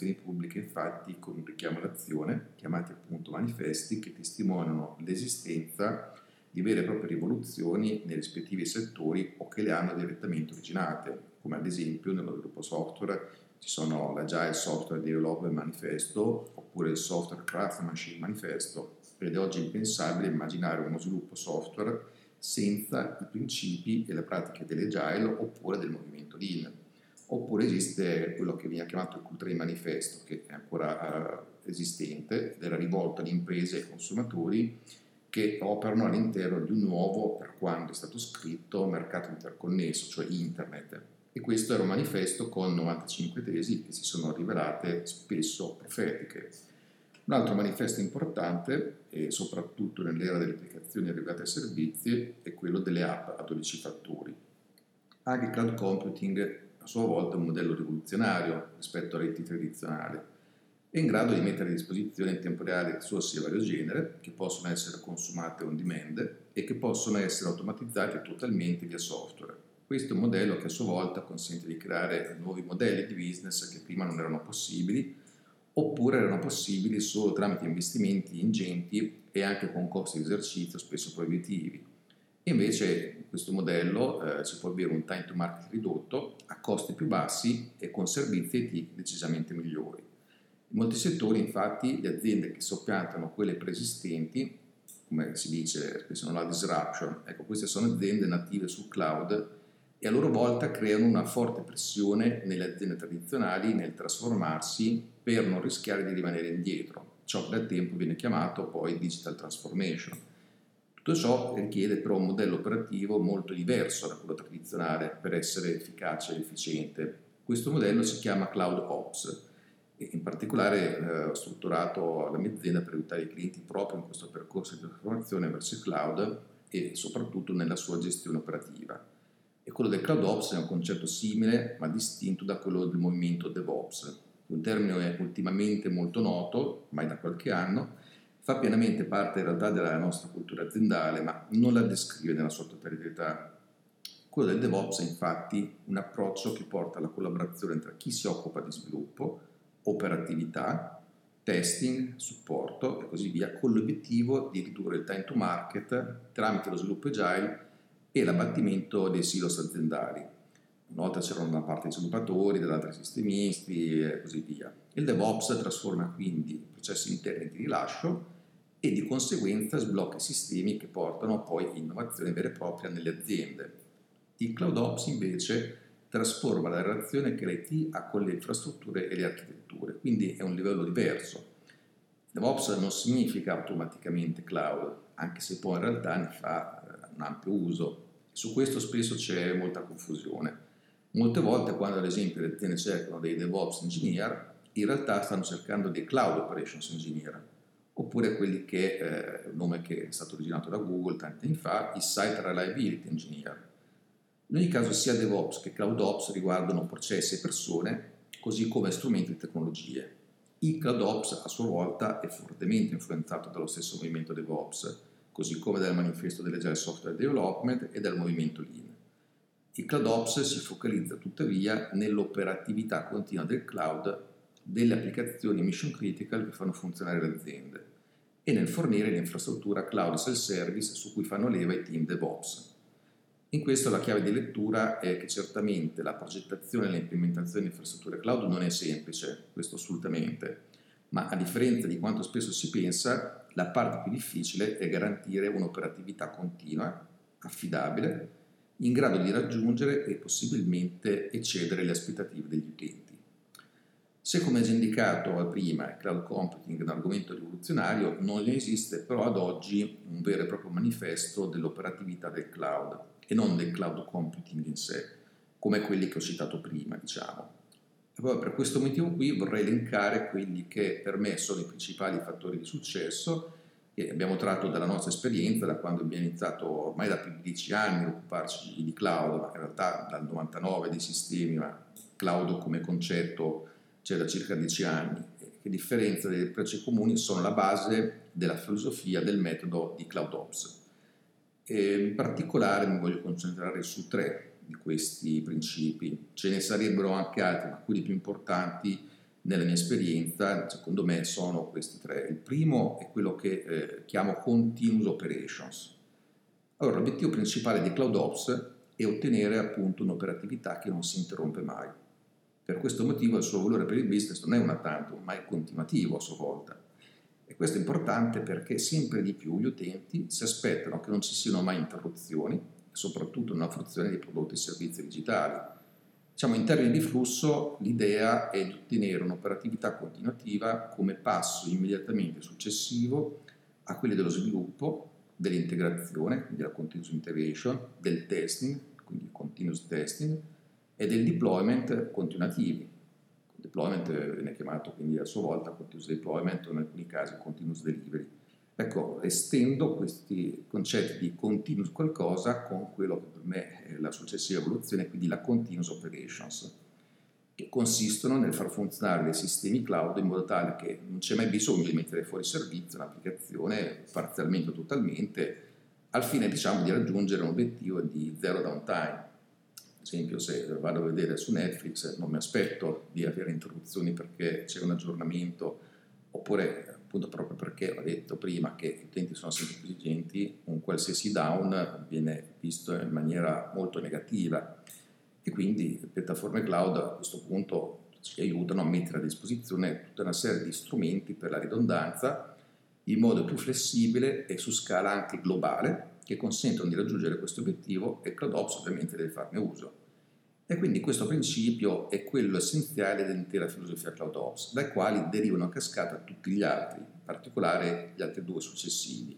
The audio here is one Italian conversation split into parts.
varie dichiarazioni pubbliche, infatti, con un richiamo all'azione, chiamati appunto manifesti, che testimoniano l'esistenza di vere e proprie rivoluzioni nei rispettivi settori o che le hanno direttamente originate, come ad esempio nello sviluppo software ci sono l'Agile Software Development Manifesto oppure il Software Craftsmanship Manifesto ed è oggi impensabile immaginare uno sviluppo software senza i principi e le pratiche dell'Agile oppure del movimento Lean. Oppure esiste quello che viene chiamato il Culture Manifesto, che è ancora uh, esistente ed era rivolto ad imprese e consumatori che operano all'interno di un nuovo, per quanto è stato scritto, mercato interconnesso, cioè Internet. E questo era un manifesto con 95 tesi che si sono rivelate spesso profetiche. Un altro manifesto importante, soprattutto nell'era delle applicazioni arrivate ai servizi, è quello delle app a 12 fattori. Anche cloud computing a sua volta un modello rivoluzionario rispetto a reti tradizionali è in grado di mettere a disposizione in tempo reale risorse di vario genere che possono essere consumate on demand e che possono essere automatizzate totalmente via software. Questo è un modello che a sua volta consente di creare nuovi modelli di business che prima non erano possibili oppure erano possibili solo tramite investimenti ingenti e anche con costi di esercizio spesso proibitivi. E invece in questo modello eh, si può avere un time to market ridotto a costi più bassi e con servizi decisamente migliori. In molti settori, infatti, le aziende che soppiantano quelle preesistenti, come si dice, che sono la disruption, ecco, queste sono aziende native sul cloud e a loro volta creano una forte pressione nelle aziende tradizionali nel trasformarsi per non rischiare di rimanere indietro. Ciò che da tempo viene chiamato poi digital transformation. Tutto ciò richiede però un modello operativo molto diverso da quello tradizionale per essere efficace ed efficiente. Questo modello si chiama Cloud Ops in particolare eh, ho strutturato la mia azienda per aiutare i clienti proprio in questo percorso di trasformazione verso il cloud e soprattutto nella sua gestione operativa. E quello del cloud ops è un concetto simile ma distinto da quello del movimento DevOps, un termine ultimamente molto noto, ormai da qualche anno, fa pienamente parte in realtà della nostra cultura aziendale, ma non la descrive nella sua totalità. Quello del DevOps è infatti un approccio che porta alla collaborazione tra chi si occupa di sviluppo, operatività, testing, supporto e così via, con l'obiettivo di ridurre il time to market tramite lo sviluppo agile e l'abbattimento dei silos aziendali. Una volta c'erano da una parte i sviluppatori, dall'altra i sistemisti e così via. Il DevOps trasforma quindi processi interni di rilascio e di conseguenza sblocca i sistemi che portano poi innovazione vera e propria nelle aziende. Il CloudOps invece trasforma la relazione che l'IT ha con le infrastrutture e le architetture, quindi è un livello diverso. DevOps non significa automaticamente cloud, anche se poi in realtà ne fa eh, un ampio uso. Su questo spesso c'è molta confusione. Molte volte quando ad esempio le aziende cercano dei DevOps engineer, in realtà stanno cercando dei Cloud Operations Engineer, oppure quelli che, eh, un nome che è stato originato da Google tanti anni fa, i Site Reliability Engineer in ogni caso sia DevOps che CloudOps riguardano processi e persone, così come strumenti e tecnologie. Il CloudOps a sua volta è fortemente influenzato dallo stesso movimento DevOps, così come dal manifesto dell'Agile Software Development e dal movimento Lean. Il CloudOps si focalizza tuttavia nell'operatività continua del cloud delle applicazioni mission critical che fanno funzionare le aziende e nel fornire l'infrastruttura cloud self-service su cui fanno leva i team DevOps. In questo la chiave di lettura è che certamente la progettazione e l'implementazione di infrastrutture cloud non è semplice, questo assolutamente, ma a differenza di quanto spesso si pensa, la parte più difficile è garantire un'operatività continua, affidabile, in grado di raggiungere e possibilmente eccedere le aspettative degli utenti. Se come già indicato prima il cloud computing è un argomento rivoluzionario, non esiste però ad oggi un vero e proprio manifesto dell'operatività del cloud e non del cloud computing in sé, come quelli che ho citato prima, diciamo. E poi per questo motivo qui vorrei elencare quelli che per me sono i principali fattori di successo che abbiamo tratto dalla nostra esperienza, da quando abbiamo iniziato ormai da più di dieci anni a occuparci di cloud, ma in realtà dal 99 dei sistemi, ma cloud come concetto c'è da circa dieci anni, che a differenza delle prece comuni sono la base della filosofia del metodo di CloudOps. E in particolare mi voglio concentrare su tre di questi principi. Ce ne sarebbero anche altri, ma quelli più importanti nella mia esperienza, secondo me, sono questi tre. Il primo è quello che eh, chiamo continuous operations. Allora, l'obiettivo principale di CloudOps è ottenere appunto un'operatività che non si interrompe mai. Per questo motivo il suo valore per il business non è una tanto, ma è continuativo a sua volta. E questo è importante perché sempre di più gli utenti si aspettano che non ci siano mai interruzioni, soprattutto nella fruizione dei prodotti e servizi digitali Diciamo, in termini di flusso, l'idea è di ottenere un'operatività continuativa come passo immediatamente successivo a quelli dello sviluppo, dell'integrazione, quindi la continuous integration, del testing, quindi continuous testing, e del deployment continuativi. Deployment viene chiamato quindi a sua volta continuous deployment o in alcuni casi continuous delivery. Ecco, estendo questi concetti di continuous qualcosa con quello che per me è la successiva evoluzione, quindi la continuous operations, che consistono nel far funzionare dei sistemi cloud in modo tale che non c'è mai bisogno di mettere fuori servizio un'applicazione parzialmente o totalmente, al fine diciamo, di raggiungere un obiettivo di zero downtime. Esempio, se vado a vedere su Netflix, non mi aspetto di avere interruzioni perché c'è un aggiornamento, oppure appunto proprio perché ho detto prima che gli utenti sono sempre più esigenti, un qualsiasi down viene visto in maniera molto negativa e quindi le piattaforme cloud a questo punto ci aiutano a mettere a disposizione tutta una serie di strumenti per la ridondanza in modo più flessibile e su scala anche globale che consentono di raggiungere questo obiettivo e CloudOps ovviamente deve farne uso. E quindi questo principio è quello essenziale dell'intera filosofia CloudOps, dai quali derivano a cascata tutti gli altri, in particolare gli altri due successivi.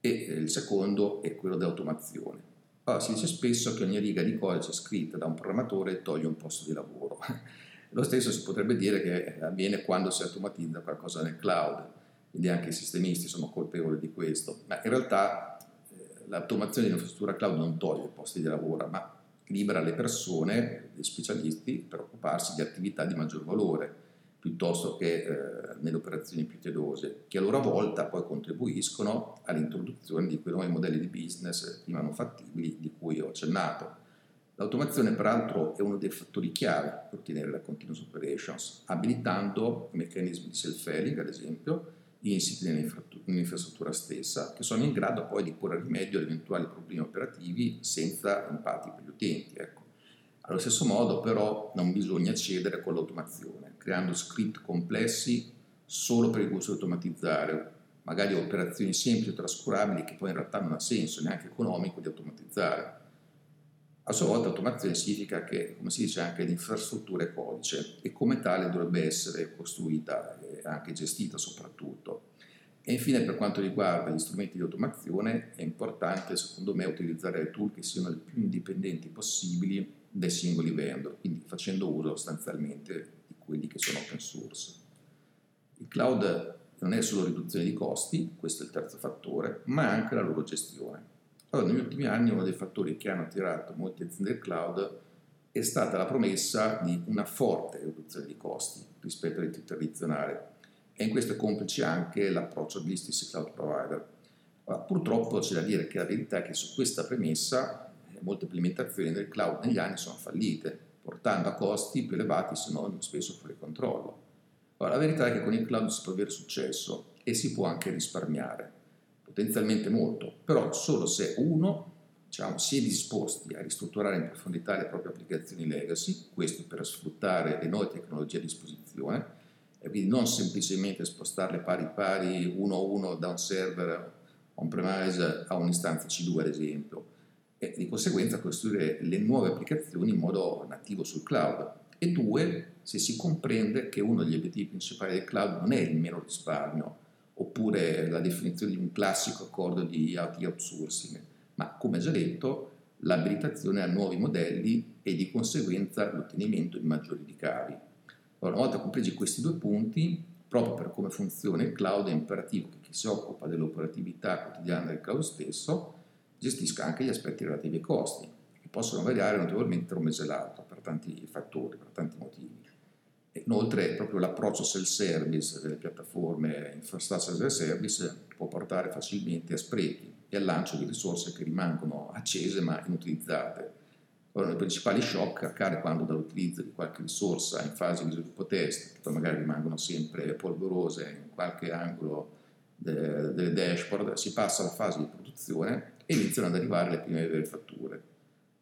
E eh, il secondo è quello dell'automazione. Allora, si dice spesso che ogni riga di codice scritta da un programmatore toglie un posto di lavoro. Lo stesso si potrebbe dire che avviene quando si automatizza qualcosa nel cloud, quindi anche i sistemisti sono colpevoli di questo, ma in realtà eh, l'automazione di un'infrastruttura cloud non toglie posti di lavoro, ma libera le persone, gli specialisti, per occuparsi di attività di maggior valore piuttosto che eh, nelle operazioni più tedose, che a loro volta poi contribuiscono all'introduzione di quei nuovi modelli di business prima non fattibili di cui ho accennato. L'automazione peraltro è uno dei fattori chiave per ottenere la continuous operations, abilitando meccanismi di self-healing ad esempio, insiti nell'infrastruttura stessa, che sono in grado poi di porre rimedio ad eventuali problemi operativi senza impatti per gli utenti. Ecco. Allo stesso modo però non bisogna cedere con l'automazione, creando script complessi solo per il gusto di automatizzare, magari operazioni semplici e trascurabili che poi in realtà non ha senso neanche economico di automatizzare. A sua volta automazione significa che, come si dice, anche l'infrastruttura è codice e come tale dovrebbe essere costruita e anche gestita soprattutto. E infine per quanto riguarda gli strumenti di automazione è importante secondo me utilizzare tool che siano il più indipendenti possibili dai singoli vendor, quindi facendo uso sostanzialmente di quelli che sono open source. Il cloud non è solo riduzione di costi, questo è il terzo fattore, ma anche la loro gestione. Allora, negli ultimi anni uno dei fattori che hanno attirato molte aziende del cloud è stata la promessa di una forte riduzione di costi rispetto ai tradizionali e in questo è complice anche l'approccio agli stessi cloud provider. Ma purtroppo c'è da dire che la verità è che su questa premessa eh, molte implementazioni del cloud negli anni sono fallite, portando a costi più elevati se non spesso fuori controllo. Ora, la verità è che con il cloud si può avere successo e si può anche risparmiare potenzialmente molto, però solo se uno diciamo, si è disposti a ristrutturare in profondità le proprie applicazioni legacy, questo per sfruttare le nuove tecnologie a disposizione, e quindi non semplicemente spostarle pari pari uno a uno da un server on-premise a un'istanza C2 ad esempio, e di conseguenza costruire le nuove applicazioni in modo nativo sul cloud. E due, se si comprende che uno degli obiettivi principali del cloud non è il mero risparmio, oppure la definizione di un classico accordo di outsourcing, ma come già detto l'abilitazione a nuovi modelli e di conseguenza l'ottenimento di maggiori ricavi. Allora, una volta compresi questi due punti, proprio per come funziona il cloud è imperativo che chi si occupa dell'operatività quotidiana del cloud stesso gestisca anche gli aspetti relativi ai costi, che possono variare notevolmente tra un mese e l'altro per tanti fattori, per tanti motivi. Inoltre proprio l'approccio self-service delle piattaforme infrastructure as a service può portare facilmente a sprechi e al lancio di risorse che rimangono accese ma inutilizzate. Ora, i principali shock accade quando dall'utilizzo di qualche risorsa in fase di sviluppo test, che poi magari rimangono sempre polverose in qualche angolo de, delle dashboard, si passa alla fase di produzione e iniziano ad arrivare le prime vere fatture.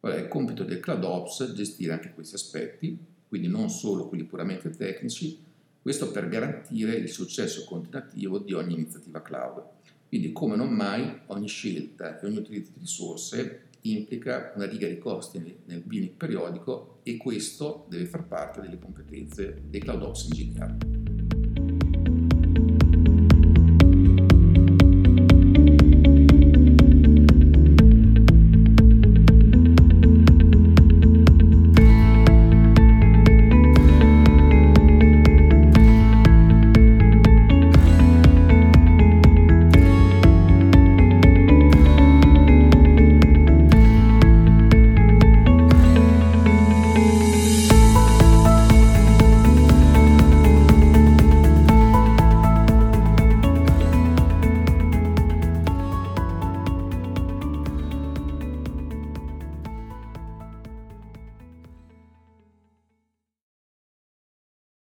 Ora, è compito del CloudOps gestire anche questi aspetti, quindi non solo quelli puramente tecnici, questo per garantire il successo continuativo di ogni iniziativa cloud. Quindi, come non mai, ogni scelta e ogni utilizzo di risorse implica una riga di costi nel billing periodico e questo deve far parte delle competenze dei Cloud Ops Engineer.